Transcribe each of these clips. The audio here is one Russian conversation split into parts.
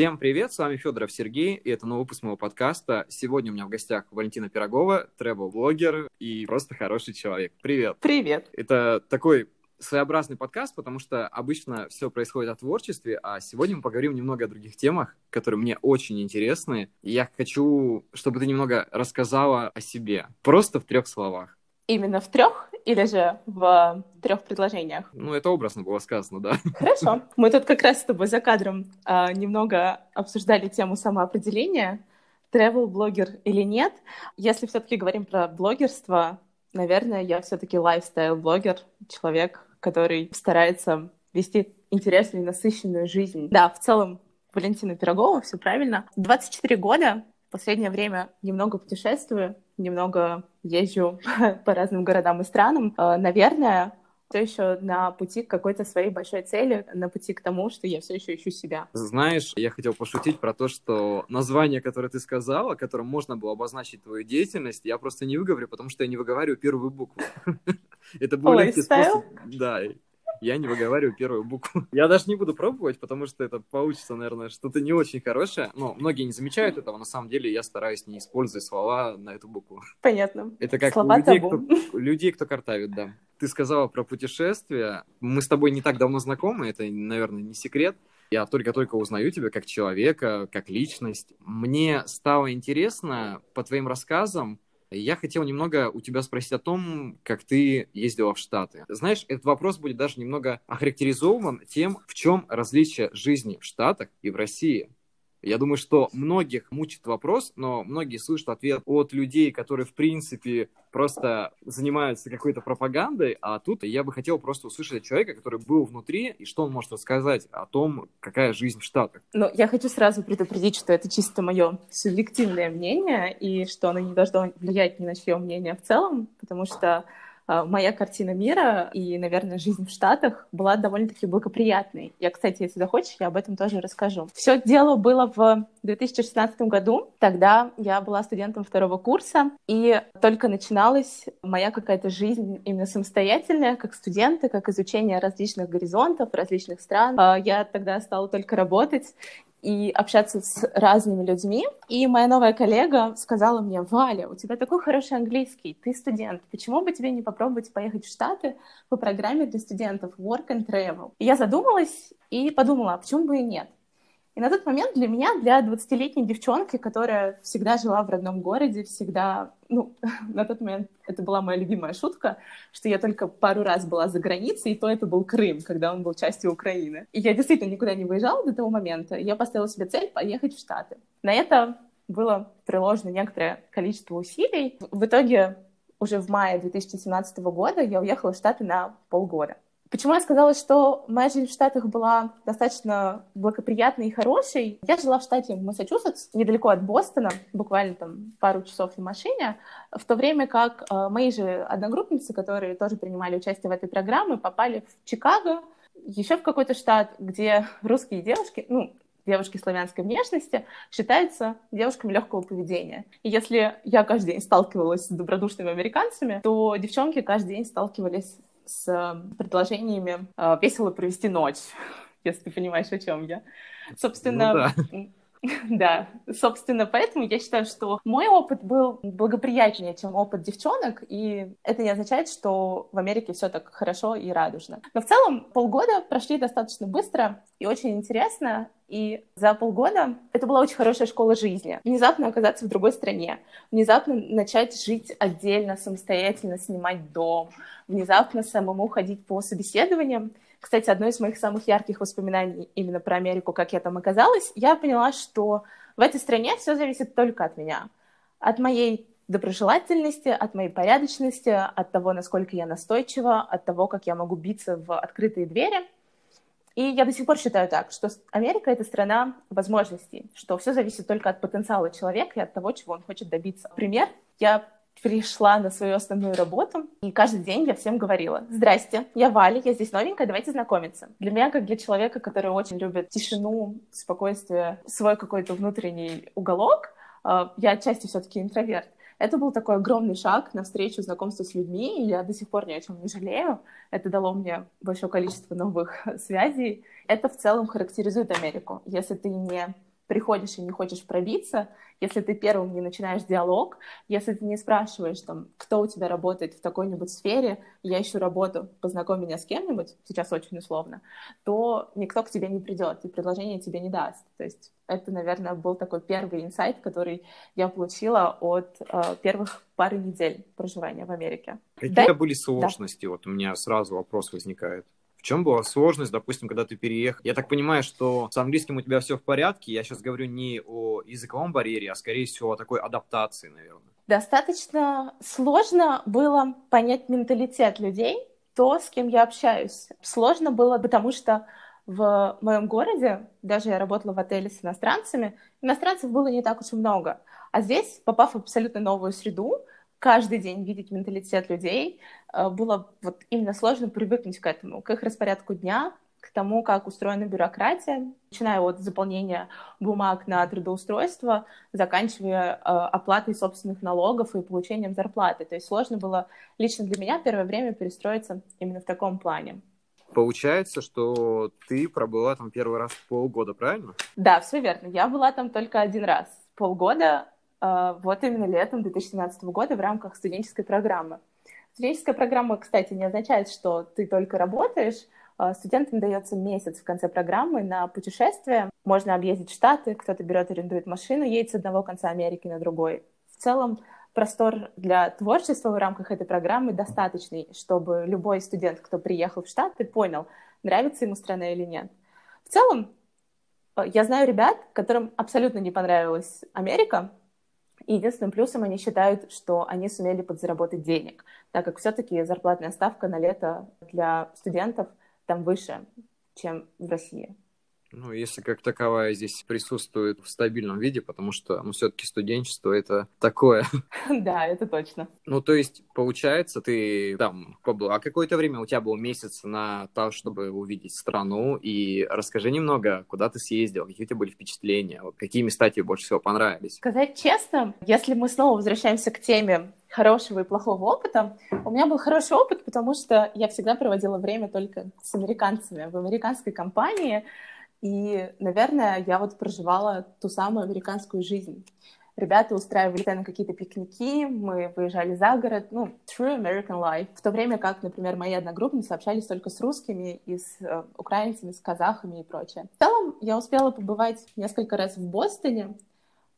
Всем привет, с вами Федоров Сергей, и это новый выпуск моего подкаста. Сегодня у меня в гостях Валентина Пирогова, тревел-блогер и просто хороший человек. Привет. Привет. Это такой своеобразный подкаст, потому что обычно все происходит о творчестве, а сегодня мы поговорим немного о других темах, которые мне очень интересны. И я хочу, чтобы ты немного рассказала о себе, просто в трех словах. Именно в трех или же в трех предложениях? Ну, это образно было сказано, да. Хорошо. Мы тут как раз с тобой за кадром а, немного обсуждали тему самоопределения, travel-блогер или нет. Если все-таки говорим про блогерство, наверное, я все-таки лайфстайл-блогер, человек, который старается вести интересную и насыщенную жизнь. Да, в целом, Валентина Пирогова, все правильно. 24 года, в последнее время немного путешествую, немного езжу по разным городам и странам. Э, наверное, все еще на пути к какой-то своей большой цели, на пути к тому, что я все еще ищу себя. Знаешь, я хотел пошутить про то, что название, которое ты сказала, которым можно было обозначить твою деятельность, я просто не выговорю, потому что я не выговариваю первую букву. Это был легкий способ. Да, я не выговариваю первую букву. Я даже не буду пробовать, потому что это получится, наверное, что-то не очень хорошее. Но многие не замечают этого. На самом деле я стараюсь не использовать слова на эту букву. Понятно. Это как слова у людей, кто, людей, кто картавит, да. Ты сказала про путешествия. Мы с тобой не так давно знакомы, это, наверное, не секрет. Я только-только узнаю тебя как человека, как личность. Мне стало интересно по твоим рассказам, я хотел немного у тебя спросить о том, как ты ездила в Штаты. Знаешь, этот вопрос будет даже немного охарактеризован тем, в чем различие жизни в Штатах и в России. Я думаю, что многих мучит вопрос, но многие слышат ответ от людей, которые, в принципе, просто занимаются какой-то пропагандой, а тут я бы хотел просто услышать от человека, который был внутри, и что он может рассказать о том, какая жизнь в Штатах. Ну, я хочу сразу предупредить, что это чисто мое субъективное мнение, и что оно не должно влиять ни на чье мнение в целом, потому что моя картина мира и, наверное, жизнь в Штатах была довольно-таки благоприятной. Я, кстати, если захочешь, я об этом тоже расскажу. Все дело было в 2016 году. Тогда я была студентом второго курса, и только начиналась моя какая-то жизнь именно самостоятельная, как студента, как изучение различных горизонтов, различных стран. А, я тогда стала только работать, и общаться с разными людьми. И моя новая коллега сказала мне, Валя, у тебя такой хороший английский, ты студент, почему бы тебе не попробовать поехать в Штаты по программе для студентов Work and Travel? И я задумалась и подумала, а почему бы и нет? На тот момент для меня, для 20-летней девчонки, которая всегда жила в родном городе, всегда, ну, на тот момент это была моя любимая шутка, что я только пару раз была за границей, и то это был Крым, когда он был частью Украины. И я действительно никуда не выезжала до того момента. Я поставила себе цель поехать в Штаты. На это было приложено некоторое количество усилий. В итоге уже в мае 2017 года я уехала в Штаты на полгода. Почему я сказала, что моя жизнь в Штатах была достаточно благоприятной и хорошей? Я жила в штате Массачусетс, недалеко от Бостона, буквально там пару часов на машине, в то время как э, мои же одногруппницы, которые тоже принимали участие в этой программе, попали в Чикаго, еще в какой-то штат, где русские девушки, ну, девушки славянской внешности считаются девушками легкого поведения. И если я каждый день сталкивалась с добродушными американцами, то девчонки каждый день сталкивались с предложениями э, весело провести ночь, если ты понимаешь, о чем я. Собственно, ну, да. Да, собственно, поэтому я считаю, что мой опыт был благоприятнее, чем опыт девчонок, и это не означает, что в Америке все так хорошо и радужно. Но в целом полгода прошли достаточно быстро и очень интересно, и за полгода это была очень хорошая школа жизни. Внезапно оказаться в другой стране, внезапно начать жить отдельно, самостоятельно снимать дом, внезапно самому ходить по собеседованиям. Кстати, одно из моих самых ярких воспоминаний именно про Америку, как я там оказалась, я поняла, что в этой стране все зависит только от меня. От моей доброжелательности, от моей порядочности, от того, насколько я настойчива, от того, как я могу биться в открытые двери. И я до сих пор считаю так, что Америка — это страна возможностей, что все зависит только от потенциала человека и от того, чего он хочет добиться. Пример. Я пришла на свою основную работу, и каждый день я всем говорила, «Здрасте, я Валя, я здесь новенькая, давайте знакомиться». Для меня, как для человека, который очень любит тишину, спокойствие, свой какой-то внутренний уголок, э, я отчасти все-таки интроверт. Это был такой огромный шаг навстречу знакомству с людьми, и я до сих пор ни о чем не жалею. Это дало мне большое количество новых связей. Это в целом характеризует Америку. Если ты не приходишь и не хочешь пробиться, если ты первым не начинаешь диалог, если ты не спрашиваешь, там, кто у тебя работает в такой-нибудь сфере, я ищу работу, познакомь меня с кем-нибудь, сейчас очень условно, то никто к тебе не придет и предложение тебе не даст. То есть это, наверное, был такой первый инсайт, который я получила от э, первых пары недель проживания в Америке. Какие да? были сложности? Да. Вот у меня сразу вопрос возникает. В чем была сложность, допустим, когда ты переехал? Я так понимаю, что с английским у тебя все в порядке. Я сейчас говорю не о языковом барьере, а скорее всего о такой адаптации, наверное. Достаточно сложно было понять менталитет людей, то, с кем я общаюсь. Сложно было, потому что в моем городе, даже я работала в отеле с иностранцами, иностранцев было не так уж и много. А здесь, попав в абсолютно новую среду, каждый день видеть менталитет людей, э, было вот именно сложно привыкнуть к этому, к их распорядку дня, к тому, как устроена бюрократия, начиная от заполнения бумаг на трудоустройство, заканчивая э, оплатой собственных налогов и получением зарплаты. То есть сложно было лично для меня первое время перестроиться именно в таком плане. Получается, что ты пробыла там первый раз полгода, правильно? Да, все верно. Я была там только один раз. Полгода вот именно летом 2017 года в рамках студенческой программы. Студенческая программа, кстати, не означает, что ты только работаешь. А, студентам дается месяц в конце программы на путешествие. Можно объездить Штаты, кто-то берет, арендует машину, едет с одного конца Америки на другой. В целом, простор для творчества в рамках этой программы достаточный, чтобы любой студент, кто приехал в Штаты, понял, нравится ему страна или нет. В целом, а, я знаю ребят, которым абсолютно не понравилась Америка, и единственным плюсом они считают, что они сумели подзаработать денег, так как все-таки зарплатная ставка на лето для студентов там выше, чем в России. Ну, если как таковая здесь присутствует в стабильном виде, потому что, ну, все-таки студенчество это такое. Да, это точно. Ну, то есть, получается, ты там побыла какое-то время, у тебя был месяц на то, чтобы увидеть страну, и расскажи немного, куда ты съездил, какие у тебя были впечатления, какие места тебе больше всего понравились? Сказать честно, если мы снова возвращаемся к теме хорошего и плохого опыта. У меня был хороший опыт, потому что я всегда проводила время только с американцами. В американской компании и, наверное, я вот проживала ту самую американскую жизнь. Ребята устраивали на какие-то пикники, мы выезжали за город, ну, true American life. В то время как, например, мои одногруппницы общались только с русскими и с э, украинцами, с казахами и прочее. В целом, я успела побывать несколько раз в Бостоне,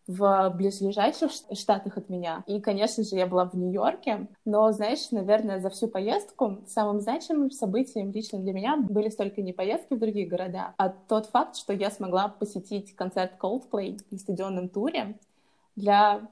в ближайших штатах от меня. И, конечно же, я была в Нью-Йорке. Но, знаешь, наверное, за всю поездку самым значимым событием лично для меня были столько не поездки в другие города, а тот факт, что я смогла посетить концерт Coldplay на стадионном туре. Для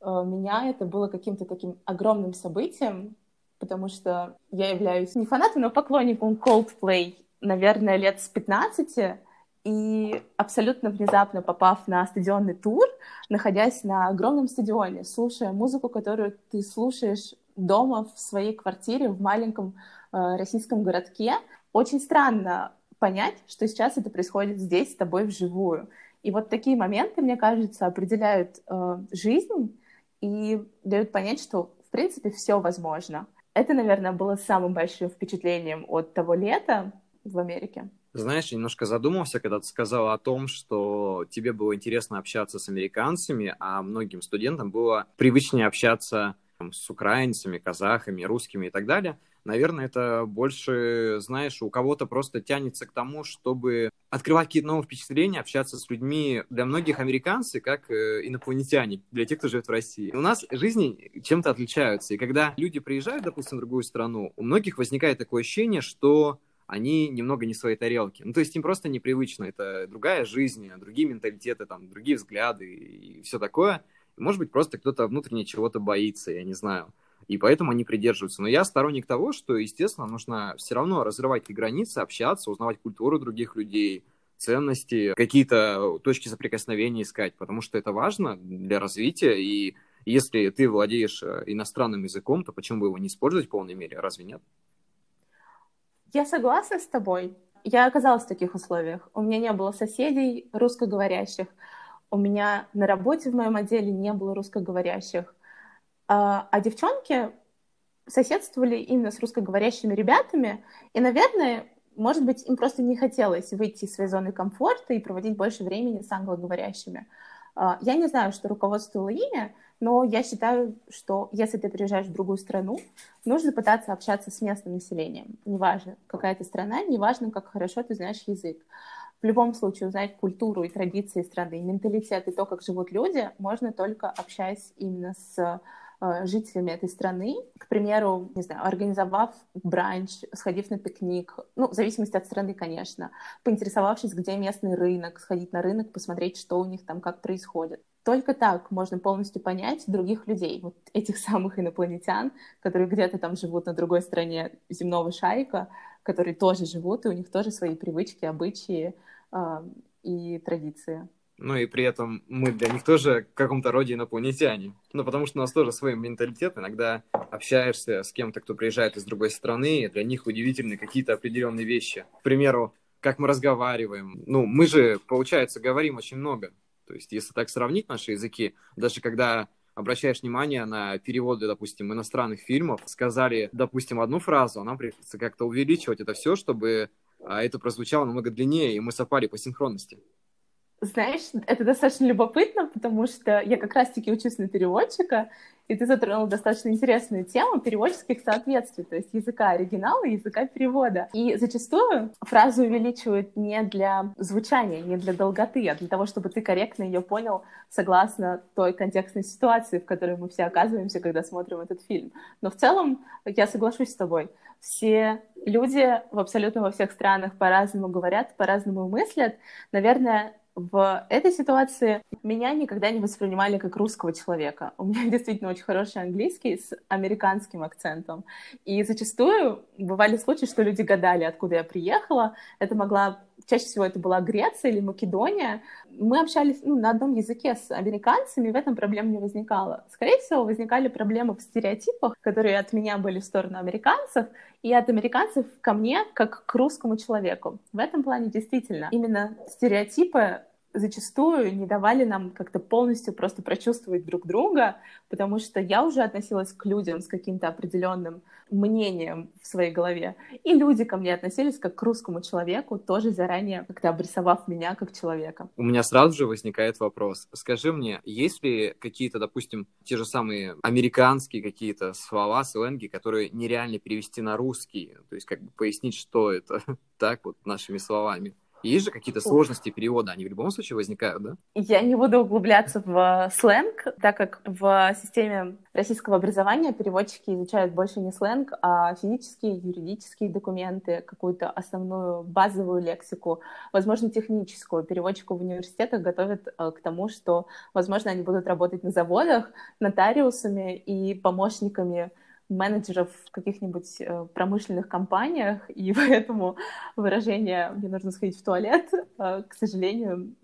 э, меня это было каким-то таким огромным событием, потому что я являюсь не фанатом, но поклонником Coldplay, наверное, лет с 15, и абсолютно внезапно попав на стадионный тур, находясь на огромном стадионе, слушая музыку, которую ты слушаешь дома в своей квартире в маленьком э, российском городке, очень странно понять, что сейчас это происходит здесь с тобой вживую. И вот такие моменты, мне кажется, определяют э, жизнь и дают понять, что в принципе все возможно. Это, наверное, было самым большим впечатлением от того лета в Америке. Знаешь, немножко задумался, когда ты сказала о том, что тебе было интересно общаться с американцами, а многим студентам было привычнее общаться там, с украинцами, казахами, русскими и так далее. Наверное, это больше, знаешь, у кого-то просто тянется к тому, чтобы открывать какие-то новые впечатления, общаться с людьми. Для многих американцы как э, инопланетяне, для тех, кто живет в России. У нас жизни чем-то отличаются. И когда люди приезжают, допустим, в другую страну, у многих возникает такое ощущение, что они немного не своей тарелки. Ну, то есть им просто непривычно. Это другая жизнь, другие менталитеты, там, другие взгляды и все такое. может быть, просто кто-то внутренне чего-то боится, я не знаю. И поэтому они придерживаются. Но я сторонник того, что, естественно, нужно все равно разрывать эти границы, общаться, узнавать культуру других людей, ценности, какие-то точки соприкосновения искать, потому что это важно для развития. И если ты владеешь э, иностранным языком, то почему бы его не использовать в полной мере? Разве нет? Я согласна с тобой. Я оказалась в таких условиях. У меня не было соседей русскоговорящих. У меня на работе в моем отделе не было русскоговорящих. А, а девчонки соседствовали именно с русскоговорящими ребятами. И, наверное, Может быть, им просто не хотелось выйти из своей зоны комфорта и проводить больше времени с англоговорящими. Я не знаю, что руководствовало ими, но я считаю, что если ты приезжаешь в другую страну, нужно пытаться общаться с местным населением. Неважно, какая ты страна, неважно, как хорошо ты знаешь язык. В любом случае узнать культуру и традиции страны, менталитет и то, как живут люди, можно только общаясь именно с жителями этой страны, к примеру, не знаю, организовав бранч, сходив на пикник, ну, в зависимости от страны, конечно, поинтересовавшись, где местный рынок, сходить на рынок, посмотреть, что у них там, как происходит. Только так можно полностью понять других людей, вот этих самых инопланетян, которые где-то там живут на другой стороне земного шарика, которые тоже живут, и у них тоже свои привычки, обычаи э, и традиции ну и при этом мы для них тоже в каком-то роде инопланетяне. Ну, потому что у нас тоже свой менталитет. Иногда общаешься с кем-то, кто приезжает из другой страны, и для них удивительны какие-то определенные вещи. К примеру, как мы разговариваем. Ну, мы же, получается, говорим очень много. То есть, если так сравнить наши языки, даже когда обращаешь внимание на переводы, допустим, иностранных фильмов, сказали, допустим, одну фразу, а нам приходится как-то увеличивать это все, чтобы а, это прозвучало намного длиннее, и мы совпали по синхронности. Знаешь, это достаточно любопытно, потому что я как раз-таки учусь на переводчика, и ты затронул достаточно интересную тему переводческих соответствий, то есть языка оригинала и языка перевода. И зачастую фразу увеличивают не для звучания, не для долготы, а для того, чтобы ты корректно ее понял согласно той контекстной ситуации, в которой мы все оказываемся, когда смотрим этот фильм. Но в целом я соглашусь с тобой. Все люди в абсолютно во всех странах по-разному говорят, по-разному мыслят. Наверное, в этой ситуации меня никогда не воспринимали как русского человека. У меня действительно очень хороший английский с американским акцентом. И зачастую бывали случаи, что люди гадали, откуда я приехала. Это могла чаще всего это была Греция или Македония. Мы общались ну, на одном языке с американцами, и в этом проблем не возникало. Скорее всего, возникали проблемы в стереотипах, которые от меня были в сторону американцев, и от американцев ко мне, как к русскому человеку. В этом плане действительно именно стереотипы зачастую не давали нам как-то полностью просто прочувствовать друг друга, потому что я уже относилась к людям с каким-то определенным мнением в своей голове, и люди ко мне относились как к русскому человеку, тоже заранее как-то обрисовав меня как человека. У меня сразу же возникает вопрос. Скажи мне, есть ли какие-то, допустим, те же самые американские какие-то слова, сленги, которые нереально перевести на русский? То есть как бы пояснить, что это так вот нашими словами? Есть же какие-то сложности перевода, они в любом случае возникают, да? Я не буду углубляться в сленг, так как в системе российского образования переводчики изучают больше не сленг, а физические, юридические документы, какую-то основную базовую лексику, возможно, техническую. Переводчиков в университетах готовят э, к тому, что, возможно, они будут работать на заводах, нотариусами и помощниками менеджеров в каких-нибудь э, промышленных компаниях, и поэтому выражение «мне нужно сходить в туалет», э, к сожалению,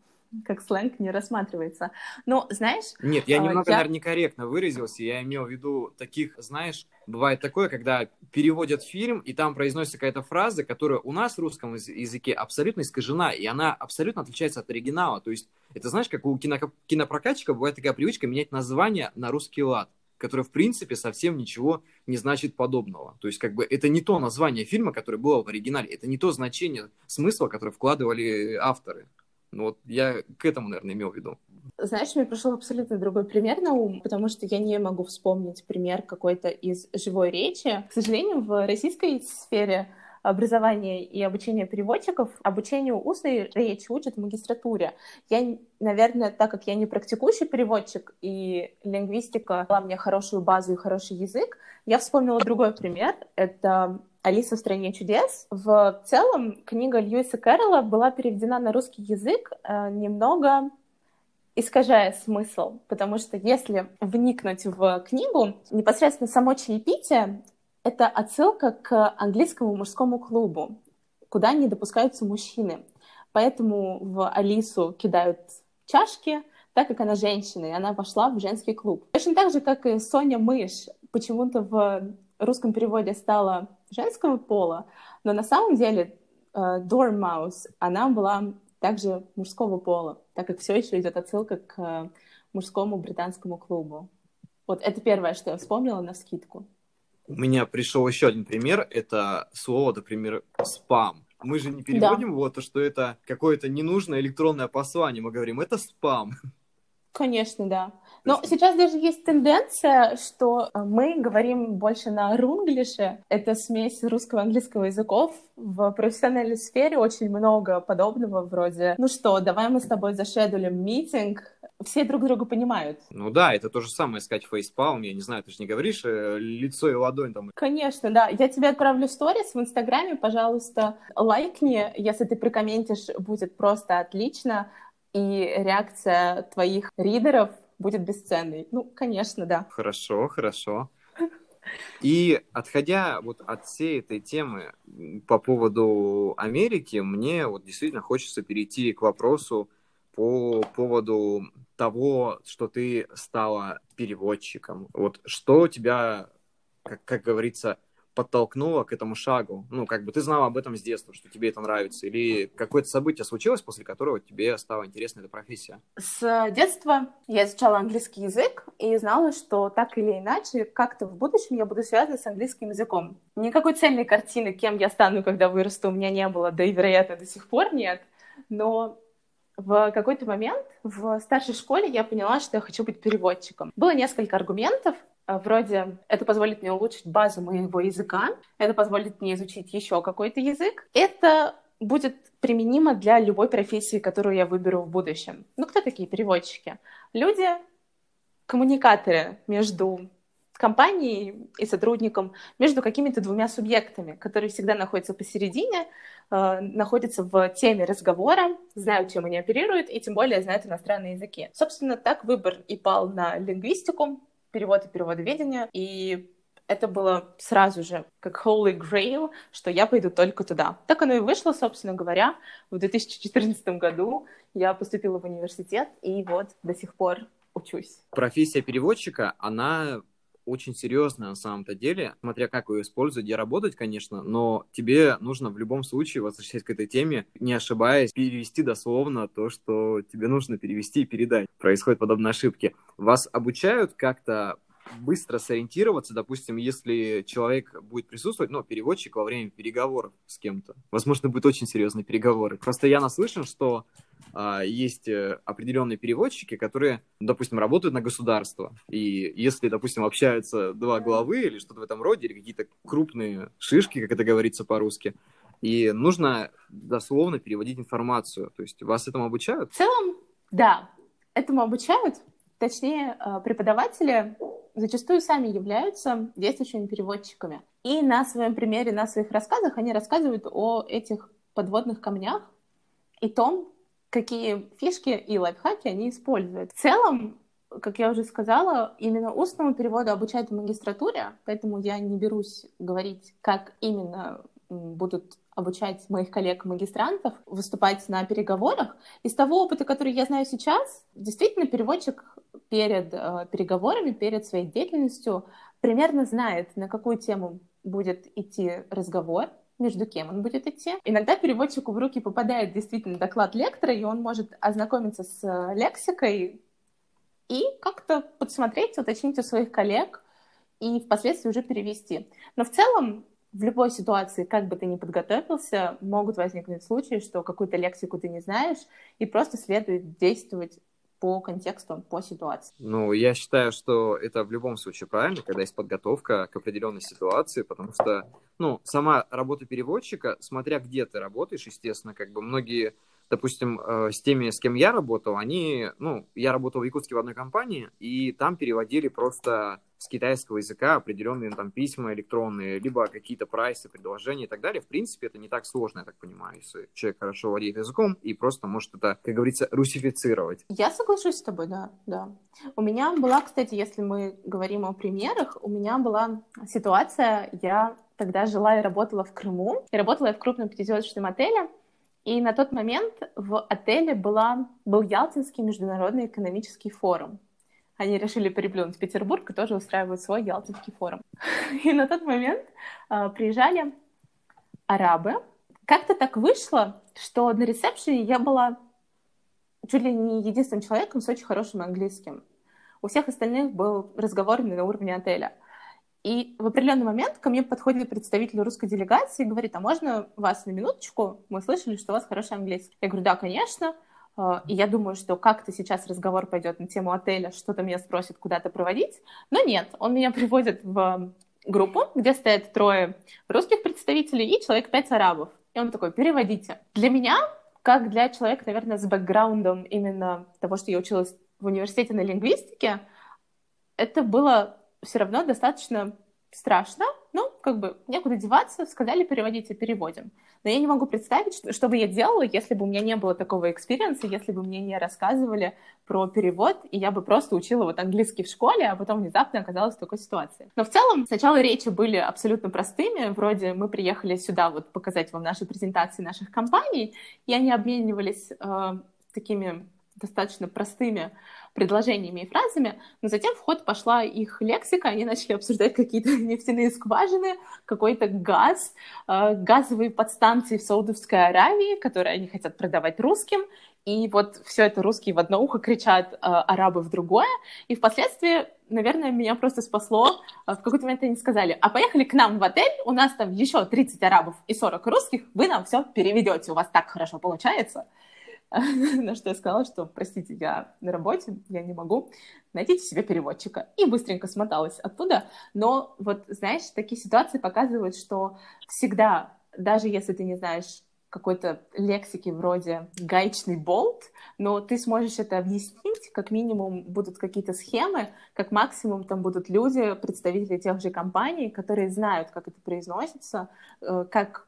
как сленг не рассматривается. Но, знаешь... Нет, я а, немного, я... наверное, некорректно выразился. Я имел в виду таких, знаешь, бывает такое, когда переводят фильм, и там произносится какая-то фраза, которая у нас в русском языке абсолютно искажена, и она абсолютно отличается от оригинала. То есть, это знаешь, как у кино... кинопрокатчика бывает такая привычка менять название на русский лад которое, в принципе, совсем ничего не значит подобного. То есть, как бы, это не то название фильма, которое было в оригинале, это не то значение смысла, которое вкладывали авторы. Ну, вот я к этому, наверное, имел в виду. Знаешь, мне пришел абсолютно другой пример на ум, потому что я не могу вспомнить пример какой-то из живой речи. К сожалению, в российской сфере образования и обучения переводчиков, обучению устной речи учат в магистратуре. Я, наверное, так как я не практикующий переводчик, и лингвистика дала мне хорошую базу и хороший язык, я вспомнила другой пример. Это «Алиса в стране чудес». В целом книга Льюиса Кэрролла была переведена на русский язык э, немного искажая смысл, потому что если вникнуть в книгу, непосредственно само чаепитие это отсылка к английскому мужскому клубу, куда не допускаются мужчины. Поэтому в Алису кидают чашки, так как она женщина, и она пошла в женский клуб. Точно так же, как и Соня Мышь почему-то в русском переводе стала женского пола, но на самом деле э, Dormouse, она была также мужского пола, так как все еще идет отсылка к мужскому британскому клубу. Вот это первое, что я вспомнила на скидку. У меня пришел еще один пример. Это слово, например, спам. Мы же не переводим да. вот, что это какое-то ненужное электронное послание. Мы говорим, это спам. Конечно, да. Но сейчас даже есть тенденция, что э, мы говорим больше на рунглише. Это смесь русского и английского языков. В профессиональной сфере очень много подобного вроде «Ну что, давай мы с тобой зашедулим митинг», все друг друга понимают. Ну да, это то же самое сказать фейспалм, я не знаю, ты же не говоришь э, лицо и ладонь там. Конечно, да. Я тебе отправлю сторис в Инстаграме, пожалуйста, лайкни, если ты прокомментишь, будет просто отлично, и реакция твоих ридеров будет бесценной. Ну, конечно, да. Хорошо, хорошо. И отходя вот от всей этой темы по поводу Америки, мне вот действительно хочется перейти к вопросу по поводу того, что ты стала переводчиком. Вот что тебя, как, как говорится, подтолкнуло к этому шагу? Ну, как бы ты знала об этом с детства, что тебе это нравится, или какое-то событие случилось, после которого тебе стала интересна эта профессия? С детства я изучала английский язык и знала, что так или иначе, как-то в будущем я буду связана с английским языком. Никакой цельной картины, кем я стану, когда вырасту, у меня не было, да и, вероятно, до сих пор нет. Но в какой-то момент в старшей школе я поняла, что я хочу быть переводчиком. Было несколько аргументов, вроде это позволит мне улучшить базу моего языка, это позволит мне изучить еще какой-то язык. Это будет применимо для любой профессии, которую я выберу в будущем. Ну, кто такие переводчики? Люди, коммуникаторы между компанией и сотрудником, между какими-то двумя субъектами, которые всегда находятся посередине, э, находятся в теме разговора, знают, чем они оперируют, и тем более знают иностранные языки. Собственно, так выбор и пал на лингвистику, перевод и переводоведение, и это было сразу же как holy grail, что я пойду только туда. Так оно и вышло, собственно говоря. В 2014 году я поступила в университет, и вот до сих пор учусь. Профессия переводчика, она очень серьезная на самом-то деле, смотря как ее использовать, где работать, конечно, но тебе нужно в любом случае, возвращаясь к этой теме, не ошибаясь, перевести дословно то, что тебе нужно перевести и передать. Происходят подобные ошибки. Вас обучают как-то быстро сориентироваться, допустим, если человек будет присутствовать, ну, переводчик во время переговоров с кем-то. Возможно, будут очень серьезные переговоры. Просто я что есть э, определенные переводчики, которые, допустим, работают на государство. И если, допустим, общаются два главы или что-то в этом роде, или какие-то крупные шишки, как это говорится по-русски, и нужно дословно переводить информацию. То есть вас этому обучают? В целом, да, этому обучают. Точнее, э, преподаватели зачастую сами являются действующими переводчиками. И на своем примере, на своих рассказах они рассказывают о этих подводных камнях и том, какие фишки и лайфхаки они используют. В целом, как я уже сказала, именно устному переводу обучают в магистратуре, поэтому я не берусь говорить, как именно будут обучать моих коллег-магистрантов выступать на переговорах. Из того опыта, который я знаю сейчас, действительно переводчик перед э, переговорами, перед своей деятельностью примерно знает, на какую тему будет идти разговор, между кем он будет идти. Иногда переводчику в руки попадает действительно доклад лектора, и он может ознакомиться с э, лексикой и как-то подсмотреть, уточнить у своих коллег и впоследствии уже перевести. Но в целом в любой ситуации, как бы ты ни подготовился, могут возникнуть случаи, что какую-то лексику ты не знаешь, и просто следует действовать по контексту, по ситуации. Ну, я считаю, что это в любом случае правильно, когда есть подготовка к определенной ситуации, потому что, ну, сама работа переводчика, смотря где ты работаешь, естественно, как бы многие допустим, э, с теми, с кем я работал, они, ну, я работал в Якутске в одной компании, и там переводили просто с китайского языка определенные там письма электронные, либо какие-то прайсы, предложения и так далее. В принципе, это не так сложно, я так понимаю, если человек хорошо владеет языком и просто может это, как говорится, русифицировать. Я соглашусь с тобой, да, да. У меня была, кстати, если мы говорим о примерах, у меня была ситуация, я тогда жила и работала в Крыму, и работала я в крупном пятизвездочном отеле, и на тот момент в отеле была, был Ялтинский международный экономический форум. Они решили переплюнуть Петербург и тоже устраивают свой Ялтинский форум. И на тот момент э, приезжали арабы. Как-то так вышло, что на ресепшене я была чуть ли не единственным человеком с очень хорошим английским. У всех остальных был разговорный на уровне отеля. И в определенный момент ко мне подходит представитель русской делегации и говорит, а можно вас на минуточку? Мы слышали, что у вас хороший английский. Я говорю, да, конечно. А, и я думаю, что как-то сейчас разговор пойдет на тему отеля, что-то меня спросит куда-то проводить. Но нет, он меня приводит в группу, где стоят трое русских представителей и человек пять арабов. И он такой, переводите. Для меня, как для человека, наверное, с бэкграундом именно того, что я училась в университете на лингвистике, это было все равно достаточно страшно, как бы некуда деваться, сказали переводите, переводим. Но я не могу представить, что, что бы я делала, если бы у меня не было такого experience а, если бы мне не рассказывали про перевод, и я бы просто учила вот английский в школе, а потом внезапно оказалась в такой ситуации. Но в целом сначала речи были абсолютно простыми, вроде мы приехали сюда вот показать вам наши презентации наших компаний, и они обменивались э, такими достаточно простыми предложениями и фразами, но затем в ход пошла их лексика, они начали обсуждать какие-то нефтяные скважины, какой-то газ, э, газовые подстанции в Саудовской Аравии, которые они хотят продавать русским, и вот все это русские в одно ухо кричат, э, арабы в другое, и впоследствии наверное, меня просто спасло. Э, в какой-то момент они сказали, а поехали к нам в отель, у нас там еще 30 арабов и 40 русских, вы нам все переведете, у вас так хорошо получается. На что я сказала, что, простите, я на работе, я не могу, найдите себе переводчика. И быстренько смоталась оттуда. Но вот, знаешь, такие ситуации показывают, что всегда, даже если ты не знаешь какой-то лексики вроде гаечный болт, но ты сможешь это объяснить, как минимум будут какие-то схемы, как максимум там будут люди, представители тех же компаний, которые знают, как это произносится, э, как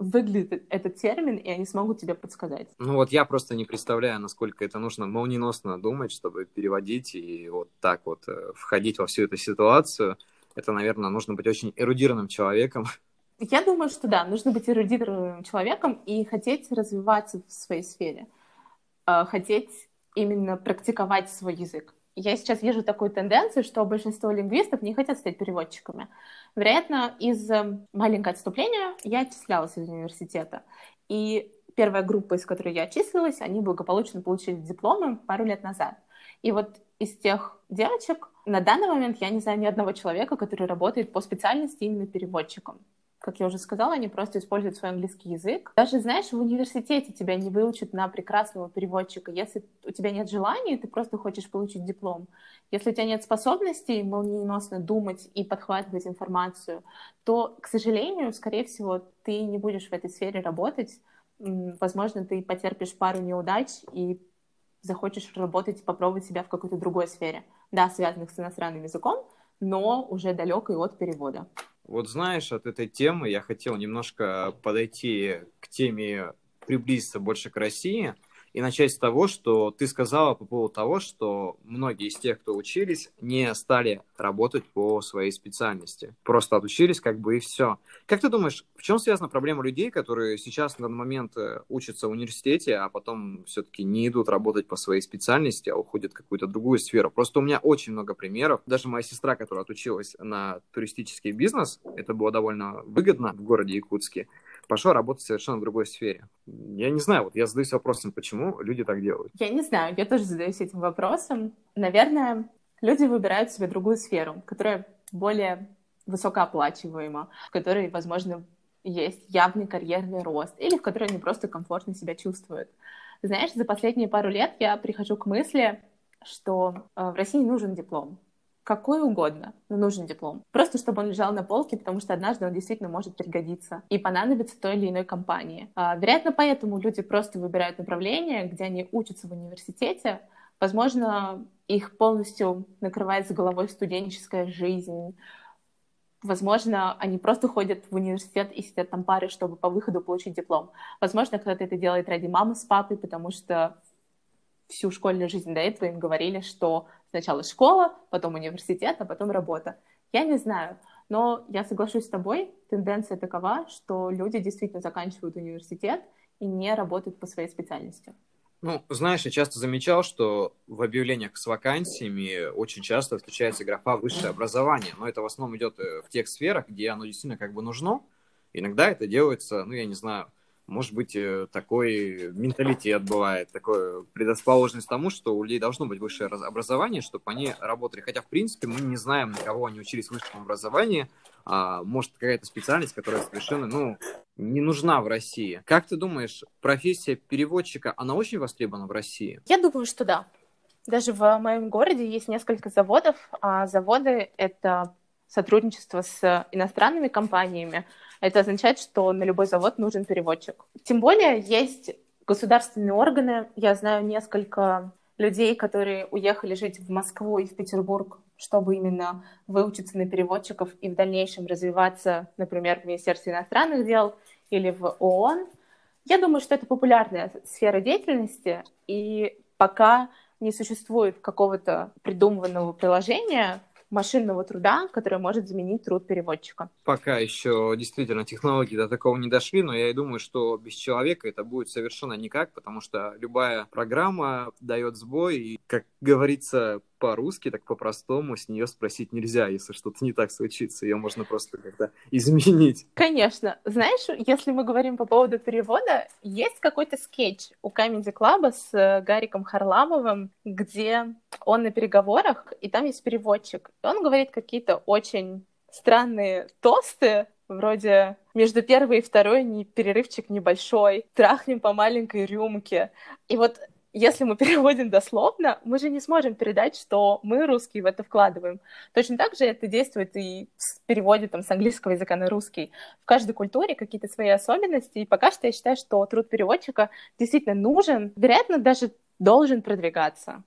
выглядит этот термин, и они смогут тебе подсказать. Ну вот я просто не представляю, насколько это нужно молниеносно думать, чтобы переводить и вот так вот э, входить во всю эту ситуацию. Это, наверное, нужно быть очень эрудированным человеком. Я думаю, что да, нужно быть эрудированным человеком и хотеть развиваться в своей сфере, э, хотеть именно практиковать свой язык я сейчас вижу такую тенденцию, что большинство лингвистов не хотят стать переводчиками. Вероятно, из э, маленького отступления я отчислялась из университета. И первая группа, из которой я отчислилась, они благополучно получили дипломы пару лет назад. И вот из тех девочек на данный момент я не знаю ни одного человека, который работает по специальности именно переводчиком как я уже сказала, они просто используют свой английский язык. Даже, знаешь, в университете тебя не выучат на прекрасного переводчика. Если у тебя нет желания, ты просто хочешь получить диплом. Если у тебя нет способностей молниеносно думать и подхватывать информацию, то, к сожалению, скорее всего, ты не будешь в этой сфере работать. Возможно, ты потерпишь пару неудач и захочешь работать, попробовать себя в какой-то другой сфере. Да, связанных с иностранным языком, но уже далекой от перевода. Вот знаешь, от этой темы я хотел немножко подойти к теме приблизиться больше к России – и начать с того, что ты сказала по поводу того, что многие из тех, кто учились, не стали работать по своей специальности. Просто отучились как бы и все. Как ты думаешь, в чем связана проблема людей, которые сейчас на данный момент э, учатся в университете, а потом все-таки не идут работать по своей специальности, а уходят в какую-то другую сферу? Просто у меня очень много примеров. Даже моя сестра, которая отучилась на туристический бизнес, это было довольно выгодно в городе Якутске, пошла работать совершенно в другой сфере. Я не знаю, вот я задаюсь вопросом, почему люди так делают. Я не знаю, я тоже задаюсь этим вопросом. Наверное, люди выбирают себе другую сферу, которая более высокооплачиваема, в которой, возможно, есть явный карьерный рост, или в которой они просто комфортно себя чувствуют. Знаешь, за последние пару лет я прихожу к мысли, что э, в России нужен диплом какой угодно, но нужен диплом. Просто чтобы он лежал на полке, потому что однажды он действительно может пригодиться и понадобиться той или иной компании. А, вероятно, поэтому люди просто выбирают направление, где они учатся в университете. Возможно, их полностью накрывает с головой студенческая жизнь. Возможно, они просто ходят в университет и сидят там пары, чтобы по выходу получить диплом. Возможно, кто-то это делает ради мамы с папой, потому что всю школьную жизнь до этого им говорили, что сначала школа, потом университет, а потом работа. Я не знаю, но я соглашусь с тобой, тенденция такова, что люди действительно заканчивают университет и не работают по своей специальности. Ну, знаешь, я часто замечал, что в объявлениях с вакансиями очень часто встречается графа «высшее образование», но это в основном идет э, в тех сферах, где оно действительно как бы нужно. Иногда это делается, ну, я не знаю, может быть, э, такой менталитет бывает, такой предрасположенность тому, что у людей должно быть высшее образование, чтобы они работали. Хотя, в принципе, мы не знаем, на кого они учились в высшем образовании. А, может, какая-то специальность, которая совершенно, ну, не нужна в России. Как ты думаешь, профессия переводчика, она очень востребована в России? Я думаю, что да. Даже в моем городе есть несколько заводов, а заводы — это сотрудничество с иностранными компаниями, это означает, что на любой завод нужен переводчик. Тем более есть государственные органы. Я знаю несколько людей, которые уехали жить в Москву и в Петербург, чтобы именно выучиться на переводчиков и в дальнейшем развиваться, например, в Министерстве иностранных дел или в ООН. Я думаю, что это популярная сфера деятельности, и пока не существует какого-то придуманного приложения, машинного труда, которое может заменить труд переводчика. Пока еще действительно технологии до такого не дошли, но я и думаю, что без человека это будет совершенно никак, потому что любая программа дает сбой, и, как говорится, по-русски, так по-простому, с нее спросить нельзя, если что-то не так случится. Ее можно просто как-то изменить. Конечно. Знаешь, если мы говорим по поводу перевода, есть какой-то скетч у Comedy Club с э, Гариком Харламовым, где он на переговорах, и там есть переводчик. И он говорит какие-то очень странные тосты, вроде между первой и второй не перерывчик небольшой, трахнем по маленькой рюмке. И вот если мы переводим дословно, мы же не сможем передать, что мы русские в это вкладываем. Точно так же это действует и в переводе там, с английского языка на русский. В каждой культуре какие-то свои особенности, и пока что я считаю, что труд переводчика действительно нужен, вероятно, даже должен продвигаться.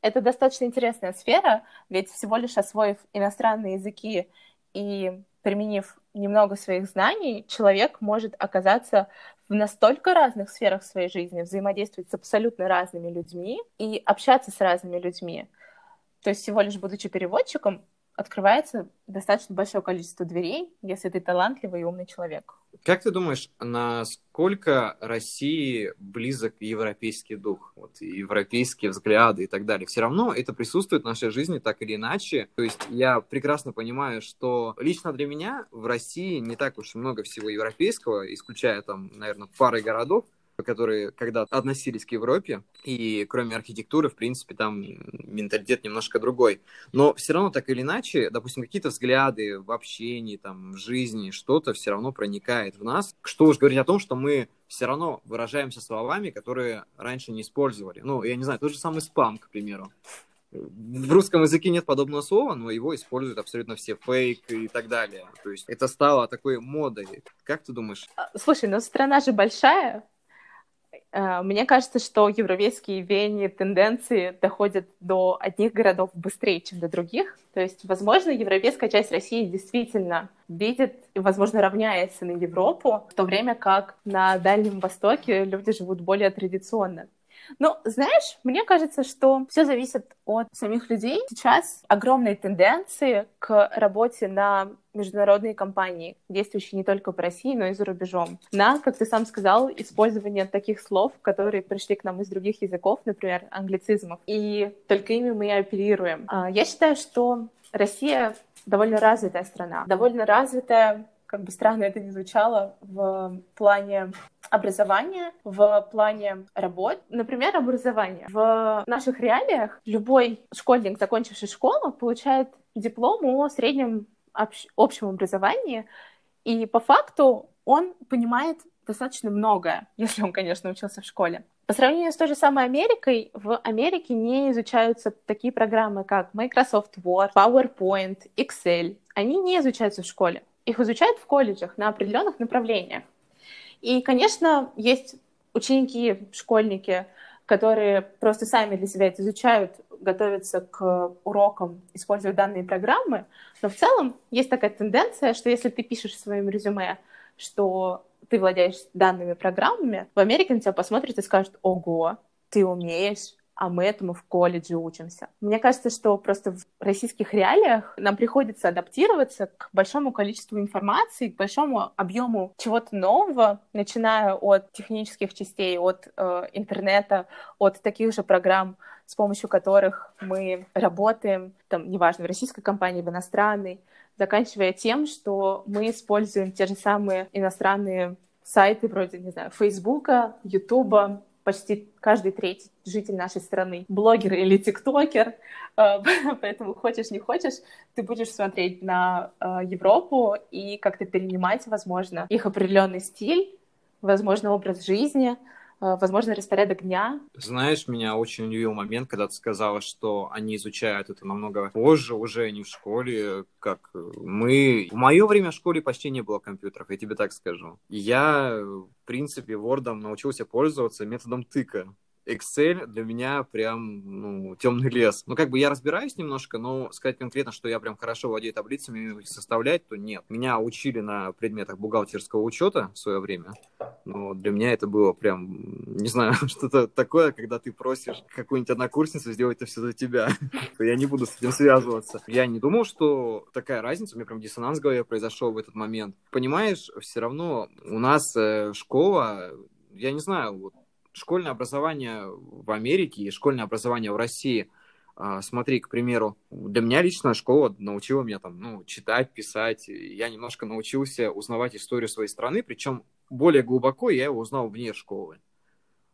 Это достаточно интересная сфера, ведь всего лишь освоив иностранные языки и применив немного своих знаний, человек может оказаться в настолько разных сферах своей жизни, взаимодействовать с абсолютно разными людьми и общаться с разными людьми. То есть всего лишь будучи переводчиком, открывается достаточно большое количество дверей, если ты талантливый и умный человек. Как ты думаешь, насколько России близок европейский дух, вот, европейские взгляды и так далее? Все равно это присутствует в нашей жизни так или иначе. То есть я прекрасно понимаю, что лично для меня в России не так уж много всего европейского, исключая там, наверное, пары городов, которые когда относились к Европе, и кроме архитектуры, в принципе, там менталитет немножко другой. Но все равно, так или иначе, допустим, какие-то взгляды в общении, там, в жизни, что-то все равно проникает в нас. Что уж говорить о том, что мы все равно выражаемся словами, которые раньше не использовали. Ну, я не знаю, тот же самый спам, к примеру. В русском языке нет подобного слова, но его используют абсолютно все фейк и так далее. То есть это стало такой модой. Как ты думаешь? А, слушай, ну страна же большая, мне кажется, что европейские веяния, тенденции доходят до одних городов быстрее, чем до других. То есть, возможно, европейская часть России действительно видит и, возможно, равняется на Европу, в то время как на Дальнем Востоке люди живут более традиционно. Ну, знаешь, мне кажется, что все зависит от самих людей. Сейчас огромные тенденции к работе на международные компании, действующие не только в России, но и за рубежом. На, как ты сам сказал, использование таких слов, которые пришли к нам из других языков, например, англицизмов, и только ими мы и оперируем. А, я считаю, что Россия довольно развитая страна, довольно развитая как бы странно это не звучало, в плане образования, в плане работ. Например, образование. В наших реалиях любой школьник, закончивший школу, получает диплом о среднем общ- общем образовании, и по факту он понимает достаточно многое, если он, конечно, учился в школе. По сравнению с той же самой Америкой, в Америке не изучаются такие программы, как Microsoft Word, PowerPoint, Excel. Они не изучаются в школе. Их изучают в колледжах на определенных направлениях. И, конечно, есть ученики, школьники, которые просто сами для себя это изучают, готовятся к урокам, используя данные программы. Но в целом есть такая тенденция, что если ты пишешь в своем резюме, что ты владеешь данными программами, в Америке на тебя посмотрят и скажут, ого, ты умеешь а мы этому в колледже учимся. Мне кажется, что просто в российских реалиях нам приходится адаптироваться к большому количеству информации, к большому объему чего-то нового, начиная от технических частей, от э, интернета, от таких же программ, с помощью которых мы работаем, там, неважно, в российской компании, в иностранной, заканчивая тем, что мы используем те же самые иностранные сайты вроде, не знаю, Фейсбука, Ютуба, почти каждый третий житель нашей страны блогер или тиктокер, э, поэтому хочешь не хочешь, ты будешь смотреть на э, Европу и как-то перенимать, возможно, их определенный стиль, возможно, образ жизни, возможно, распорядок дня. Знаешь, меня очень удивил момент, когда ты сказала, что они изучают это намного позже, уже не в школе, как мы. В мое время в школе почти не было компьютеров, я тебе так скажу. Я, в принципе, Word научился пользоваться методом тыка. Excel для меня прям, ну, темный лес. Ну, как бы я разбираюсь немножко, но сказать конкретно, что я прям хорошо владею таблицами составлять, то нет. Меня учили на предметах бухгалтерского учета в свое время, но для меня это было прям, не знаю, что-то такое, когда ты просишь какую-нибудь однокурсницу сделать это все за тебя. Я не буду с этим связываться. Я не думал, что такая разница, у меня прям диссонанс в голове произошел в этот момент. Понимаешь, все равно у нас э, школа, я не знаю, вот школьное образование в Америке и школьное образование в России, а, смотри, к примеру, для меня лично школа научила меня там, ну, читать, писать. Я немножко научился узнавать историю своей страны, причем более глубоко я его узнал вне школы.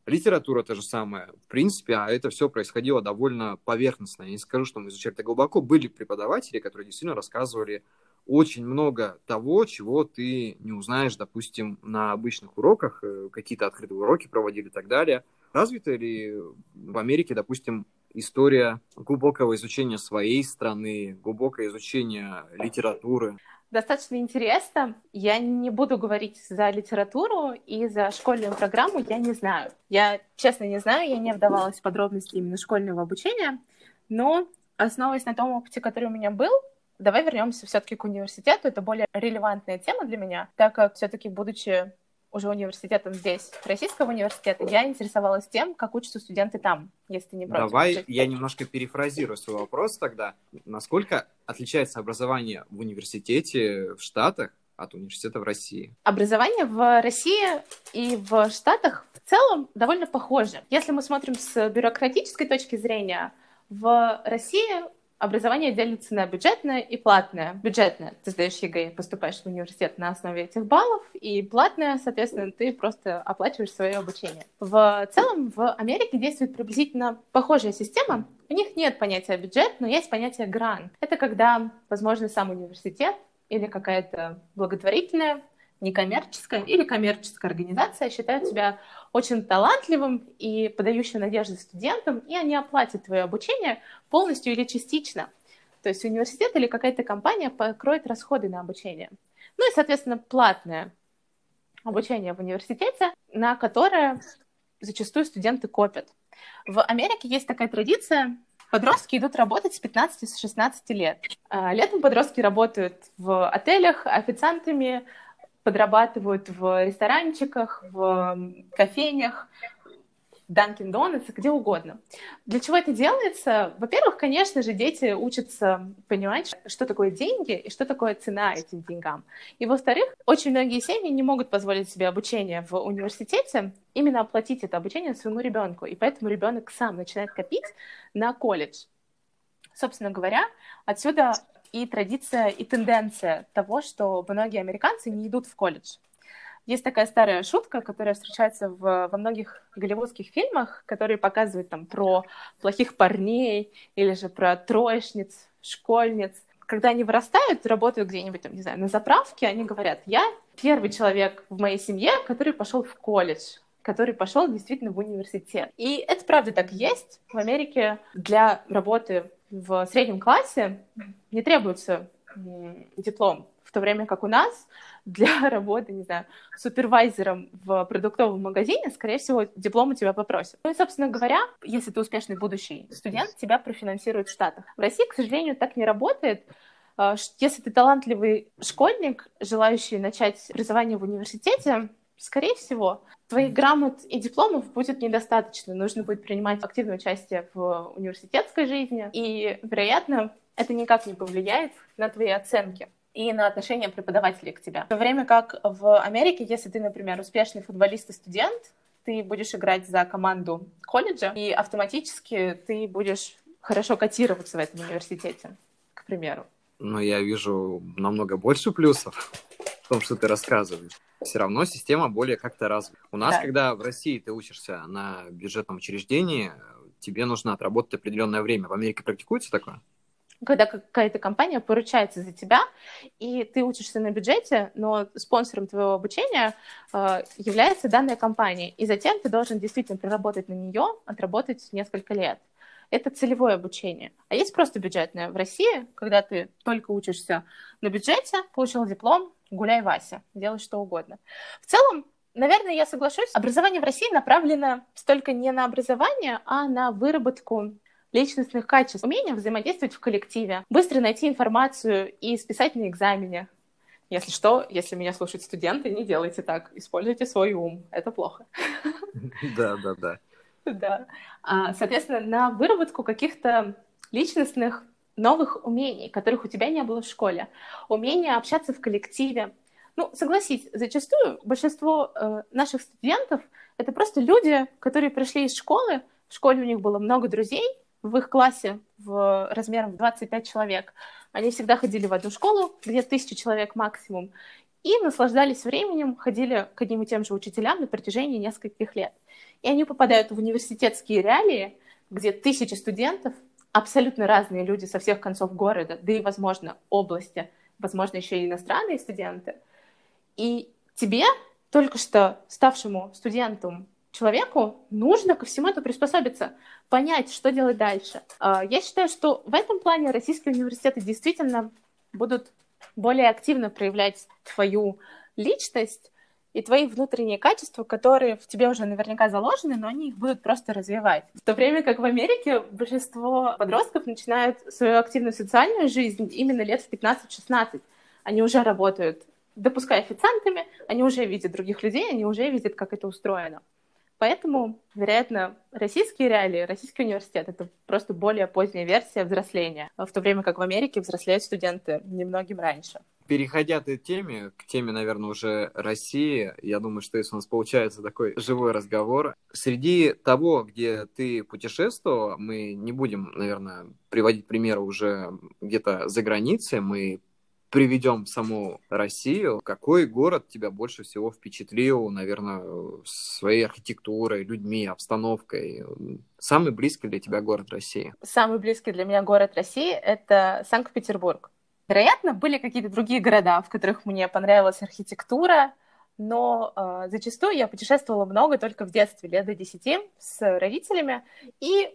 Литература то же самое. В принципе, а это все происходило довольно поверхностно. Я не скажу, что мы изучали это глубоко. Были преподаватели, которые действительно рассказывали очень много того, чего ты не узнаешь, допустим, на обычных уроках, э, какие-то открытые уроки проводили и так далее. Развита ли в Америке, допустим, история глубокого изучения своей страны, глубокое изучение литературы? Достаточно интересно. Я не буду говорить за литературу и за школьную программу, я не знаю. Я, честно, не знаю, я не вдавалась в подробности именно школьного обучения, но основываясь на том опыте, который у меня был, Давай вернемся все-таки к университету. Это более релевантная тема для меня, так как все-таки, будучи уже университетом здесь, российского университета, я интересовалась тем, как учатся студенты там, если ты не против. Давай я немножко перефразирую свой вопрос тогда. Насколько отличается образование в университете в Штатах от университета в России? Образование в России и в Штатах в целом довольно похоже. Если мы смотрим с бюрократической точки зрения, в России Образование делится на бюджетное и платное. Бюджетное — ты сдаешь ЕГЭ, поступаешь в университет на основе этих баллов, и платное, соответственно, ты просто оплачиваешь свое обучение. В целом в Америке действует приблизительно похожая система. У них нет понятия бюджет, но есть понятие грант. Это когда, возможно, сам университет или какая-то благотворительная некоммерческая или коммерческая организация считают тебя очень талантливым и подающим надежды студентам, и они оплатят твое обучение полностью или частично. То есть университет или какая-то компания покроет расходы на обучение. Ну и, соответственно, платное обучение в университете, на которое зачастую студенты копят. В Америке есть такая традиция, Подростки идут работать с 15-16 лет. А, летом подростки работают в отелях официантами, подрабатывают в ресторанчиках, в кофейнях, Dunkin' Donuts, где угодно. Для чего это делается? Во-первых, конечно же, дети учатся понимать, что такое деньги и что такое цена этим деньгам. И во-вторых, очень многие семьи не могут позволить себе обучение в университете, именно оплатить это обучение своему ребенку. И поэтому ребенок сам начинает копить на колледж. Собственно говоря, отсюда и традиция, и тенденция того, что многие американцы не идут в колледж. Есть такая старая шутка, которая встречается в, во многих голливудских фильмах, которые показывают там про плохих парней или же про троечниц, школьниц. Когда они вырастают, работают где-нибудь, там, не знаю, на заправке, они говорят, я первый человек в моей семье, который пошел в колледж который пошел действительно в университет. И это правда так есть. В Америке для работы в среднем классе не требуется диплом, в то время как у нас для работы, не знаю, супервайзером в продуктовом магазине, скорее всего, диплом у тебя попросят. Ну и, собственно говоря, если ты успешный будущий студент, тебя профинансируют в Штатах. В России, к сожалению, так не работает. А, если ты талантливый школьник, желающий начать образование в университете, скорее всего, твоих грамот и дипломов будет недостаточно. Нужно будет принимать активное участие в университетской жизни, и, вероятно, это никак не повлияет на твои оценки и на отношение преподавателей к тебе. В то время как в Америке, если ты, например, успешный футболист и студент, ты будешь играть за команду колледжа, и автоматически ты будешь хорошо котироваться в этом университете, к примеру. Но я вижу намного больше плюсов том, что ты рассказываешь. Все равно система более как-то развита. У нас, Да. когда в России ты учишься на бюджетном учреждении, тебе нужно отработать определенное время. В Америке практикуется такое? когда какая-то компания поручается за тебя, и ты учишься на бюджете, но спонсором твоего обучения э, является данная компания, и затем ты должен действительно проработать на нее, отработать несколько лет. Это целевое обучение. А есть просто бюджетное. В России, когда ты только учишься на бюджете, получил диплом, гуляй, Вася, делай что угодно. В целом, наверное, я соглашусь, образование в России направлено столько не на образование, а на выработку личностных качеств, умение взаимодействовать в коллективе, быстро найти информацию и списать на экзамене. Если что, если меня слушают студенты, не делайте так. Используйте свой ум. Это плохо. Да, да, да. Да. А, соответственно, на выработку каких-то личностных новых умений, которых у тебя не было в школе. Умение общаться в коллективе. Ну, согласись, зачастую большинство э, наших студентов — это просто люди, которые пришли из школы, в школе у них было много друзей, в их классе в размером 25 человек. Они всегда ходили в одну школу, где тысяча человек максимум, и наслаждались временем, ходили к одним и тем же учителям на протяжении нескольких лет. И они попадают в университетские реалии, где тысячи студентов, абсолютно разные люди со всех концов города, да и, возможно, области, возможно, еще и иностранные студенты. И тебе, только что ставшему студентом человеку нужно ко всему этому приспособиться, понять, что делать дальше. А, я считаю, что в этом плане российские университеты действительно будут более активно проявлять твою личность и твои внутренние качества, которые в тебе уже наверняка заложены, но они их будут просто развивать. В то время как в Америке большинство подростков начинают свою активную социальную жизнь именно лет в 15-16. Они уже работают, допуская официантами, они уже видят других людей, они уже видят, как это устроено. Поэтому, вероятно, российские реалии, российский университет — это просто более поздняя версия взросления, в то время как в Америке взрослеют студенты немногим раньше. Переходя к теме, к теме, наверное, уже России, я думаю, что если у нас получается такой живой разговор, среди того, где ты путешествовал, мы не будем, наверное, приводить примеры уже где-то за границей, мы приведем саму Россию, какой город тебя больше всего впечатлил, наверное, своей архитектурой, людьми, обстановкой? Самый близкий для тебя город России? Самый близкий для меня город России — это Санкт-Петербург. Вероятно, были какие-то другие города, в которых мне понравилась архитектура, но э, зачастую я путешествовала много только в детстве, лет до 10, с родителями, и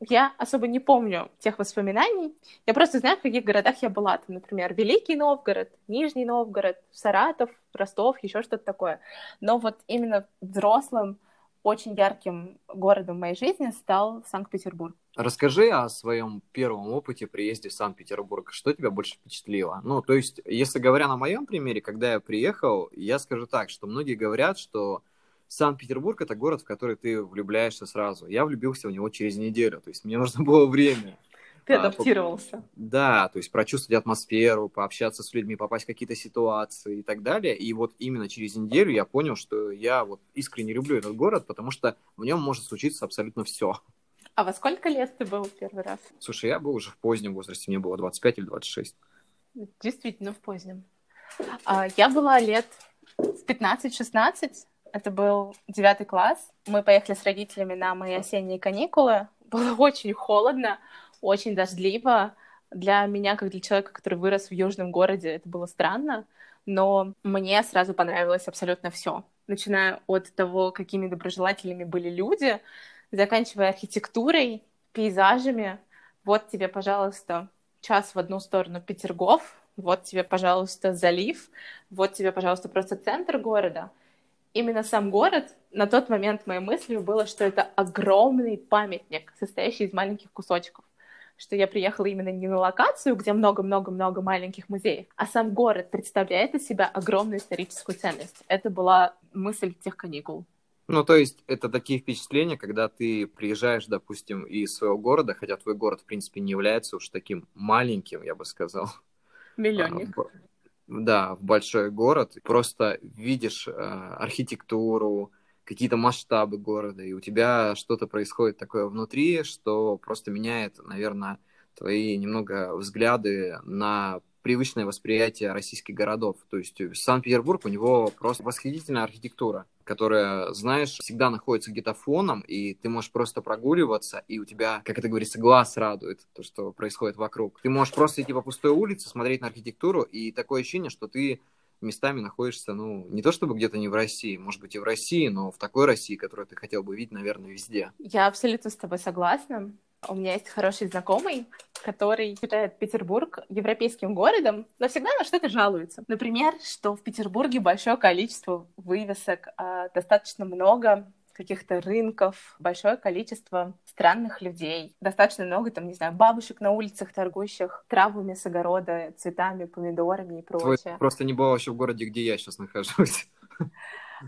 я особо не помню тех воспоминаний. Я просто знаю, в каких городах я была. Там, например, Великий Новгород, Нижний Новгород, Саратов, Ростов, еще что-то такое. Но вот именно взрослым, очень ярким городом моей жизни стал Санкт-Петербург. Расскажи о своем первом опыте приезде в Санкт-Петербург. Что тебя больше впечатлило? Ну, то есть, если говоря на моем примере, когда я приехал, я скажу так, что многие говорят, что Санкт-Петербург это город, в который ты влюбляешься сразу. Я влюбился в него через неделю, то есть мне нужно было время. Ты адаптировался. А, по... Да, то есть прочувствовать атмосферу, пообщаться с людьми, попасть в какие-то ситуации и так далее. И вот именно через неделю я понял, что я вот искренне люблю этот город, потому что в нем может случиться абсолютно все. А во сколько лет ты был первый раз? Слушай, я был уже в позднем возрасте, мне было 25 или 26. Действительно, в позднем. А, я была лет в 15-16, это был девятый класс. Мы поехали с родителями на мои осенние каникулы. Было очень холодно, очень дождливо. Для меня, как для человека, который вырос в южном городе, это было странно, но мне сразу понравилось абсолютно все. Начиная от того, какими доброжелательными были люди, заканчивая архитектурой, пейзажами. Вот тебе, пожалуйста, час в одну сторону Петергоф, вот тебе, пожалуйста, залив, вот тебе, пожалуйста, просто центр города. Именно сам город, на тот момент моей мыслью было, что это огромный памятник, состоящий из маленьких кусочков что я приехала именно не на локацию, где много-много-много маленьких музеев, а сам город представляет из себя огромную историческую ценность. Это была мысль тех каникул. Ну, то есть это такие впечатления, когда ты приезжаешь, допустим, из своего города, хотя твой город, в принципе, не является уж таким маленьким, я бы сказал. Миллионник. А, да, в большой город. Просто видишь э, архитектуру, какие-то масштабы города, и у тебя что-то происходит такое внутри, что просто меняет, наверное, твои немного взгляды на привычное восприятие российских городов. То есть Санкт-Петербург, у него просто восхитительная архитектура, которая, знаешь, всегда находится где-то фоном, и ты можешь просто прогуливаться, и у тебя, как это говорится, глаз радует то, что происходит вокруг. Ты можешь просто идти по пустой улице, смотреть на архитектуру, и такое ощущение, что ты местами находишься, ну, не то чтобы где-то не в России, может быть, и в России, но в такой России, которую ты хотел бы видеть, наверное, везде. Я абсолютно с тобой согласна. У меня есть хороший знакомый, который считает Петербург европейским городом, но всегда на что-то жалуется. Например, что в Петербурге большое количество вывесок, а, достаточно много каких-то рынков, большое количество странных людей, достаточно много, там, не знаю, бабушек на улицах, торгующих травами с огорода, цветами, помидорами и прочее. Твой просто не был вообще в городе, где я сейчас нахожусь.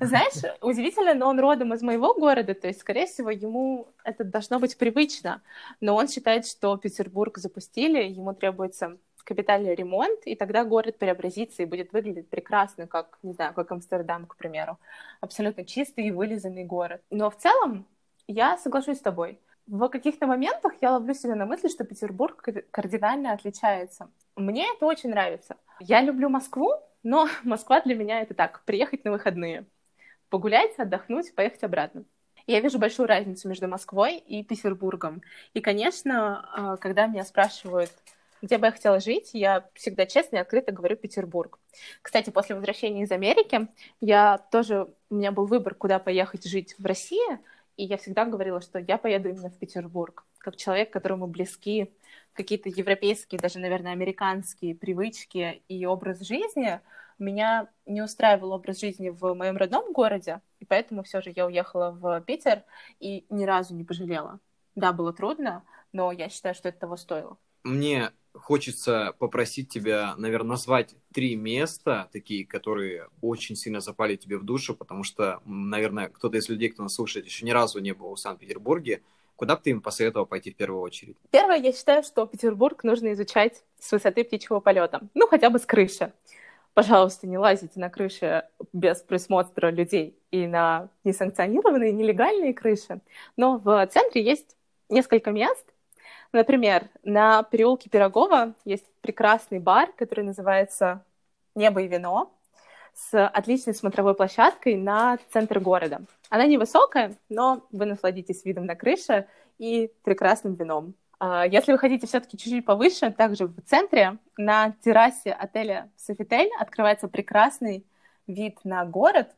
Знаешь, удивительно, но он родом из моего города, то есть, скорее всего, ему это должно быть привычно. Но он считает, что Петербург запустили, ему требуется капитальный ремонт, и тогда город преобразится и будет выглядеть прекрасно, как, не знаю, как Амстердам, к примеру. Абсолютно чистый и вылизанный город. Но в целом я соглашусь с тобой. В каких-то моментах я ловлю себя на мысли, что Петербург кардинально отличается. Мне это очень нравится. Я люблю Москву, но Москва для меня это так, приехать на выходные, погулять, отдохнуть, поехать обратно. Я вижу большую разницу между Москвой и Петербургом. И, конечно, а, когда меня спрашивают, где бы я хотела жить, я всегда честно и открыто говорю Петербург. Кстати, после возвращения из Америки я тоже, у меня был выбор, куда поехать жить в России, и я всегда говорила, что я поеду именно в Петербург, как человек, которому близки какие-то европейские, даже, наверное, американские привычки и образ жизни. Меня не устраивал образ жизни в моем родном городе, и поэтому все же я уехала в Питер и ни разу не пожалела. Да, было трудно, но я считаю, что это того стоило. Мне хочется попросить тебя, наверное, назвать три места, такие, которые очень сильно запали тебе в душу, потому что, наверное, кто-то из людей, кто нас слушает, еще ни разу не был в Санкт-Петербурге. Куда бы ты им посоветовал пойти в первую очередь? Первое, я считаю, что Петербург нужно изучать с высоты птичьего полета. Ну, хотя бы с крыши. Пожалуйста, не лазите на крыши без присмотра людей и на несанкционированные, нелегальные крыши. Но в центре есть несколько мест, Например, на переулке Пирогова есть прекрасный бар, который называется «Небо и вино» с отличной смотровой площадкой на центр города. Она невысокая, но вы насладитесь видом на крыше и прекрасным вином. А, если вы хотите все-таки чуть-чуть повыше, также в центре, на террасе отеля «Софитель» открывается прекрасный вид на город.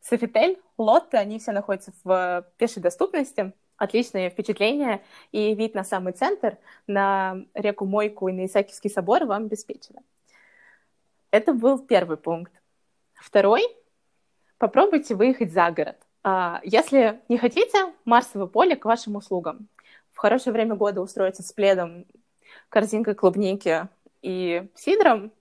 «Софитель», «Лотте», они все находятся в пешей доступности отличное впечатление, и вид на самый центр, на реку Мойку и на Исаакиевский собор вам обеспечено. Это был первый пункт. Второй — попробуйте выехать за город. А, если не хотите, Марсово поле к вашим услугам. В хорошее время года устроиться с пледом, корзинкой клубники и сидром,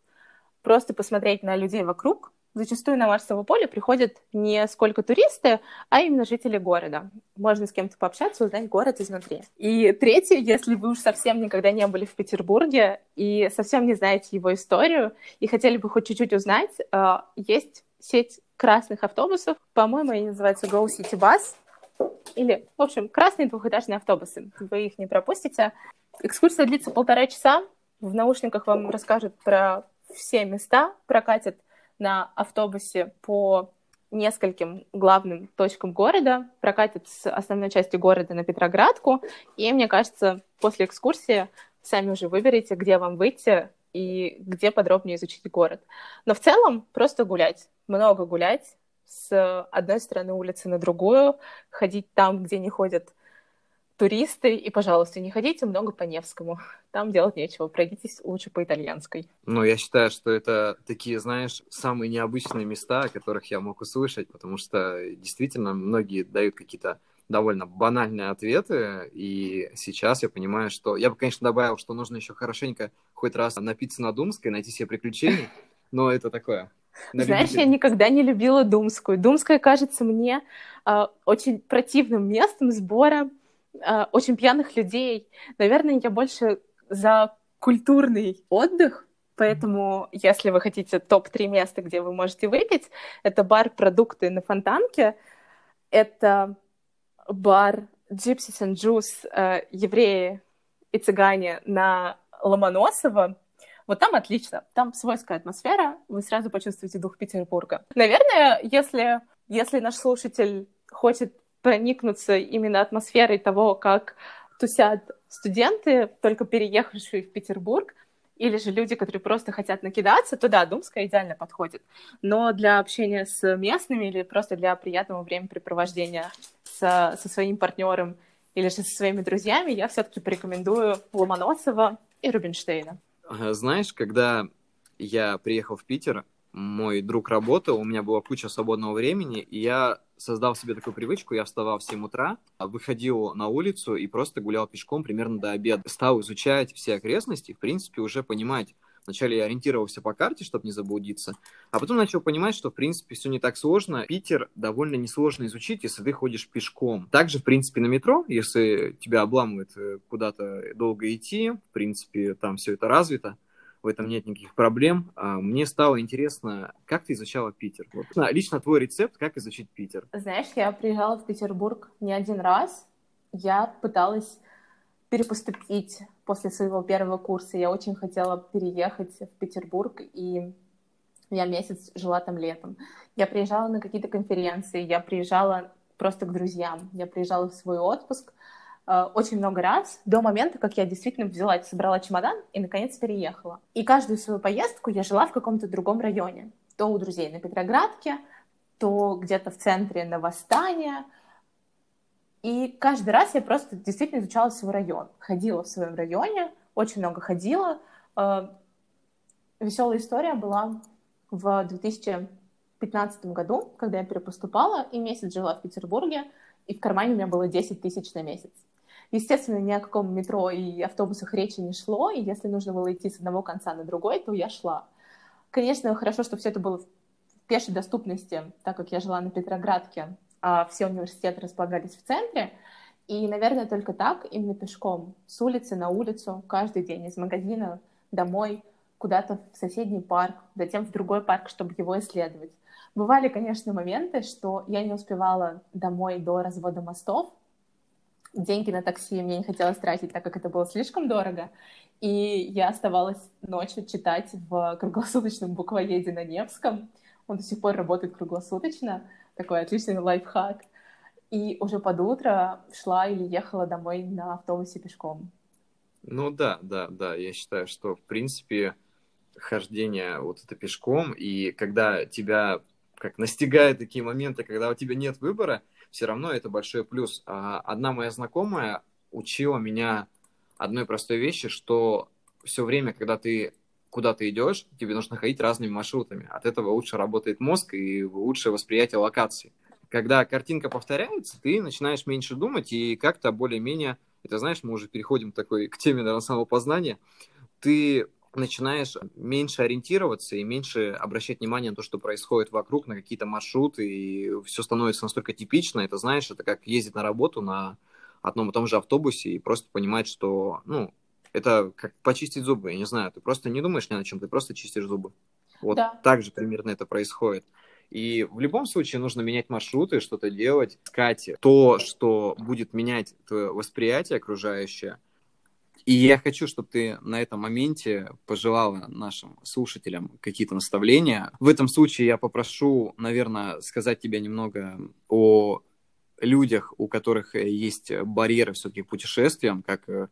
просто посмотреть на людей вокруг — зачастую на Марсово поле приходят не сколько туристы, а именно жители города. Можно с кем-то пообщаться, узнать город изнутри. И третье, если вы уж совсем никогда не были в Петербурге и совсем не знаете его историю и хотели бы хоть чуть-чуть узнать, э, есть сеть красных автобусов, по-моему, они называются Go City Bus, или, в общем, красные двухэтажные автобусы. Вы их не пропустите. Экскурсия длится полтора часа. В наушниках вам расскажут про все места, прокатят на автобусе по нескольким главным точкам города, прокатит с основной части города на Петроградку, и мне кажется, после экскурсии сами уже выберете, где вам выйти и где подробнее изучить город. Но в целом просто гулять, много гулять, с одной стороны улицы на другую, ходить там, где не ходят туристы, и, пожалуйста, не ходите много по Невскому. Там делать нечего, пройдитесь лучше по итальянской. Ну, я считаю, что это такие, знаешь, самые необычные места, о которых я мог услышать, потому что действительно многие дают какие-то довольно банальные ответы, и сейчас я понимаю, что... Я бы, конечно, добавил, что нужно еще хорошенько хоть раз напиться на Думской, найти себе приключений, но это такое. Знаешь, я никогда не любила Думскую. Думская кажется мне э, очень противным местом сбора э, очень пьяных людей. Наверное, я больше за культурный отдых, Поэтому, если вы хотите топ-3 места, где вы можете выпить, это бар «Продукты» на Фонтанке, это бар Gypsies and Juice «Евреи и цыгане» на Ломоносово, Вот там отлично, там свойская атмосфера, вы сразу почувствуете дух Петербурга. Наверное, если, если наш слушатель хочет проникнуться именно атмосферой того, как тусят студенты, только переехавшие в Петербург, или же люди, которые просто хотят накидаться, то да, Думская идеально подходит. Но для общения с местными или просто для приятного времяпрепровождения со, со своим партнером или же со своими друзьями, я все-таки порекомендую Ломоносова и Рубинштейна. Знаешь, когда я приехал в Питер, мой друг работал, у меня была куча свободного времени, и я создал себе такую привычку, я вставал в 7 утра, выходил на улицу и просто гулял пешком примерно до обеда. Стал изучать все окрестности, в принципе, уже понимать. Вначале я ориентировался по карте, чтобы не заблудиться, а потом начал понимать, что, в принципе, все не так сложно. Питер довольно несложно изучить, если ты ходишь пешком. Также, в принципе, на метро, если тебя обламывает э, куда-то долго идти, в принципе, там все это развито в этом нет никаких проблем. А, мне стало интересно, как ты изучала Питер? Вот. Лично твой рецепт, как изучить Питер? Знаешь, я приезжала в Петербург не один раз. Я пыталась перепоступить после своего первого курса. Я очень хотела переехать в Петербург, и я месяц жила там летом. Я приезжала на какие-то конференции, я приезжала просто к друзьям, я приезжала в свой отпуск, очень много раз до момента, как я действительно взяла, собрала чемодан и, наконец, переехала. И каждую свою поездку я жила в каком-то другом районе. То у друзей на Петроградке, то где-то в центре на Восстание. И каждый раз я просто действительно изучала свой район. Ходила в своем районе, очень много ходила. Э, Веселая история была в 2015 году, когда я перепоступала, и месяц жила в Петербурге, и в кармане у меня было 10 тысяч на месяц. Естественно, ни о каком метро и автобусах речи не шло, и если нужно было идти с одного конца на другой, то я шла. Конечно, хорошо, что все это было в пешей доступности, так как я жила на Петроградке, а все университеты располагались в центре, и, наверное, только так, именно пешком, с улицы на улицу, каждый день, из магазина домой, куда-то в соседний парк, затем в другой парк, чтобы его исследовать. Бывали, конечно, моменты, что я не успевала домой до развода мостов, деньги на такси мне не хотелось тратить, так как это было слишком дорого. И я оставалась ночью читать в круглосуточном буквоеде на Невском. Он до сих пор работает круглосуточно. Такой отличный лайфхак. И уже под утро шла или ехала домой на автобусе пешком. Ну да, да, да. Я считаю, что в принципе хождение вот это пешком, и когда тебя как настигают такие моменты, когда у тебя нет выбора, все равно это большой плюс. А, одна моя знакомая учила меня одной простой вещи, что все время, когда ты куда-то идешь, тебе нужно ходить разными маршрутами. От этого лучше работает мозг и лучшее восприятие локации. Когда картинка повторяется, ты начинаешь меньше думать и как-то более-менее, это знаешь, мы уже переходим такой к теме, наверное, самопознания, ты начинаешь меньше ориентироваться и меньше обращать внимание на то, что происходит вокруг, на какие-то маршруты, и все становится настолько типично. Это, знаешь, это как ездить на работу на одном и том же автобусе и просто понимать, что, ну, это как почистить зубы, я не знаю, ты просто не думаешь ни о чем, ты просто чистишь зубы. Вот да. так же примерно это происходит. И в любом случае нужно менять маршруты, что-то делать, искать то, что будет менять твое восприятие окружающее – и я хочу, чтобы ты на этом моменте пожелала нашим слушателям какие-то наставления. В этом случае я попрошу, наверное, сказать тебе немного о людях, у которых есть барьеры все-таки путешествиям, как э,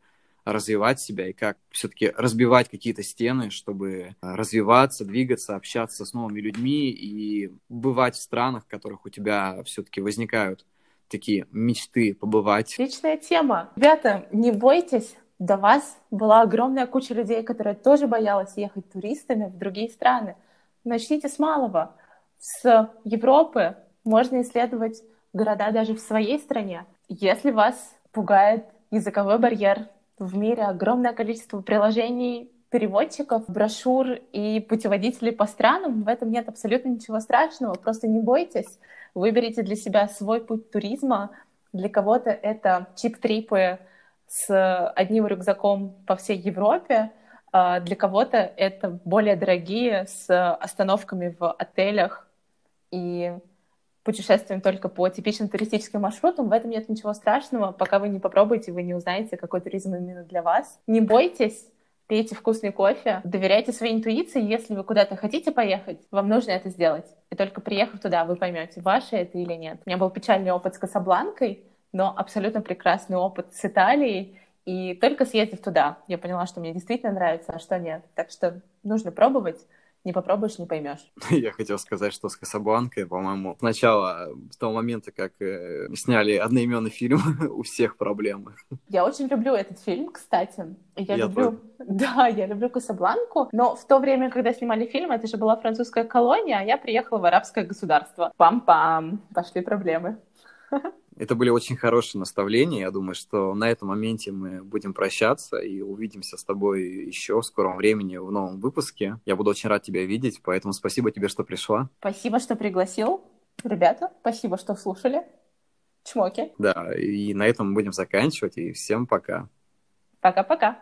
развивать себя и как все-таки разбивать какие-то стены, чтобы развиваться, двигаться, общаться с новыми людьми и бывать в странах, в которых у тебя все-таки возникают такие мечты побывать. Личная тема. Ребята, не бойтесь до вас была огромная куча людей, которая тоже боялась ехать туристами в другие страны. Начните с малого. С Европы можно исследовать города даже в своей стране. Если вас пугает языковой барьер, в мире огромное количество приложений, переводчиков, брошюр и путеводителей по странам. В этом нет абсолютно ничего страшного. Просто не бойтесь. Выберите для себя свой путь туризма. Для кого-то это чип-трипы с одним рюкзаком по всей Европе. А, для кого-то это более дорогие с остановками в отелях и путешествием только по типичным туристическим маршрутам. В этом нет ничего страшного. Пока вы не попробуете, вы не узнаете, какой туризм именно для вас. Не бойтесь, пейте вкусный кофе, доверяйте своей интуиции, если вы куда-то хотите поехать, вам нужно это сделать. И только приехав туда, вы поймете, ваше это или нет. У меня был печальный опыт с Касабланкой, но абсолютно прекрасный опыт с Италией. И только съездив туда, я поняла, что мне действительно нравится, а что нет. Так что нужно пробовать не попробуешь, не поймешь. Я хотел сказать, что с Касабланкой, по-моему, сначала, с того момента, как э, сняли одноименный фильм, у всех проблемы. Я очень люблю этот фильм, кстати. Я, я люблю, тоже. да, я люблю Касабланку, но в то время, когда снимали фильм, это же была французская колония, а я приехала в арабское государство. Пам-пам, пошли проблемы. Это были очень хорошие наставления. Я думаю, что на этом моменте мы будем прощаться и увидимся с тобой еще в скором времени в новом выпуске. Я буду очень рад тебя видеть, поэтому спасибо тебе, что пришла. Спасибо, что пригласил. Ребята, спасибо, что слушали. Чмоки. Да, и на этом мы будем заканчивать. И всем пока. Пока-пока.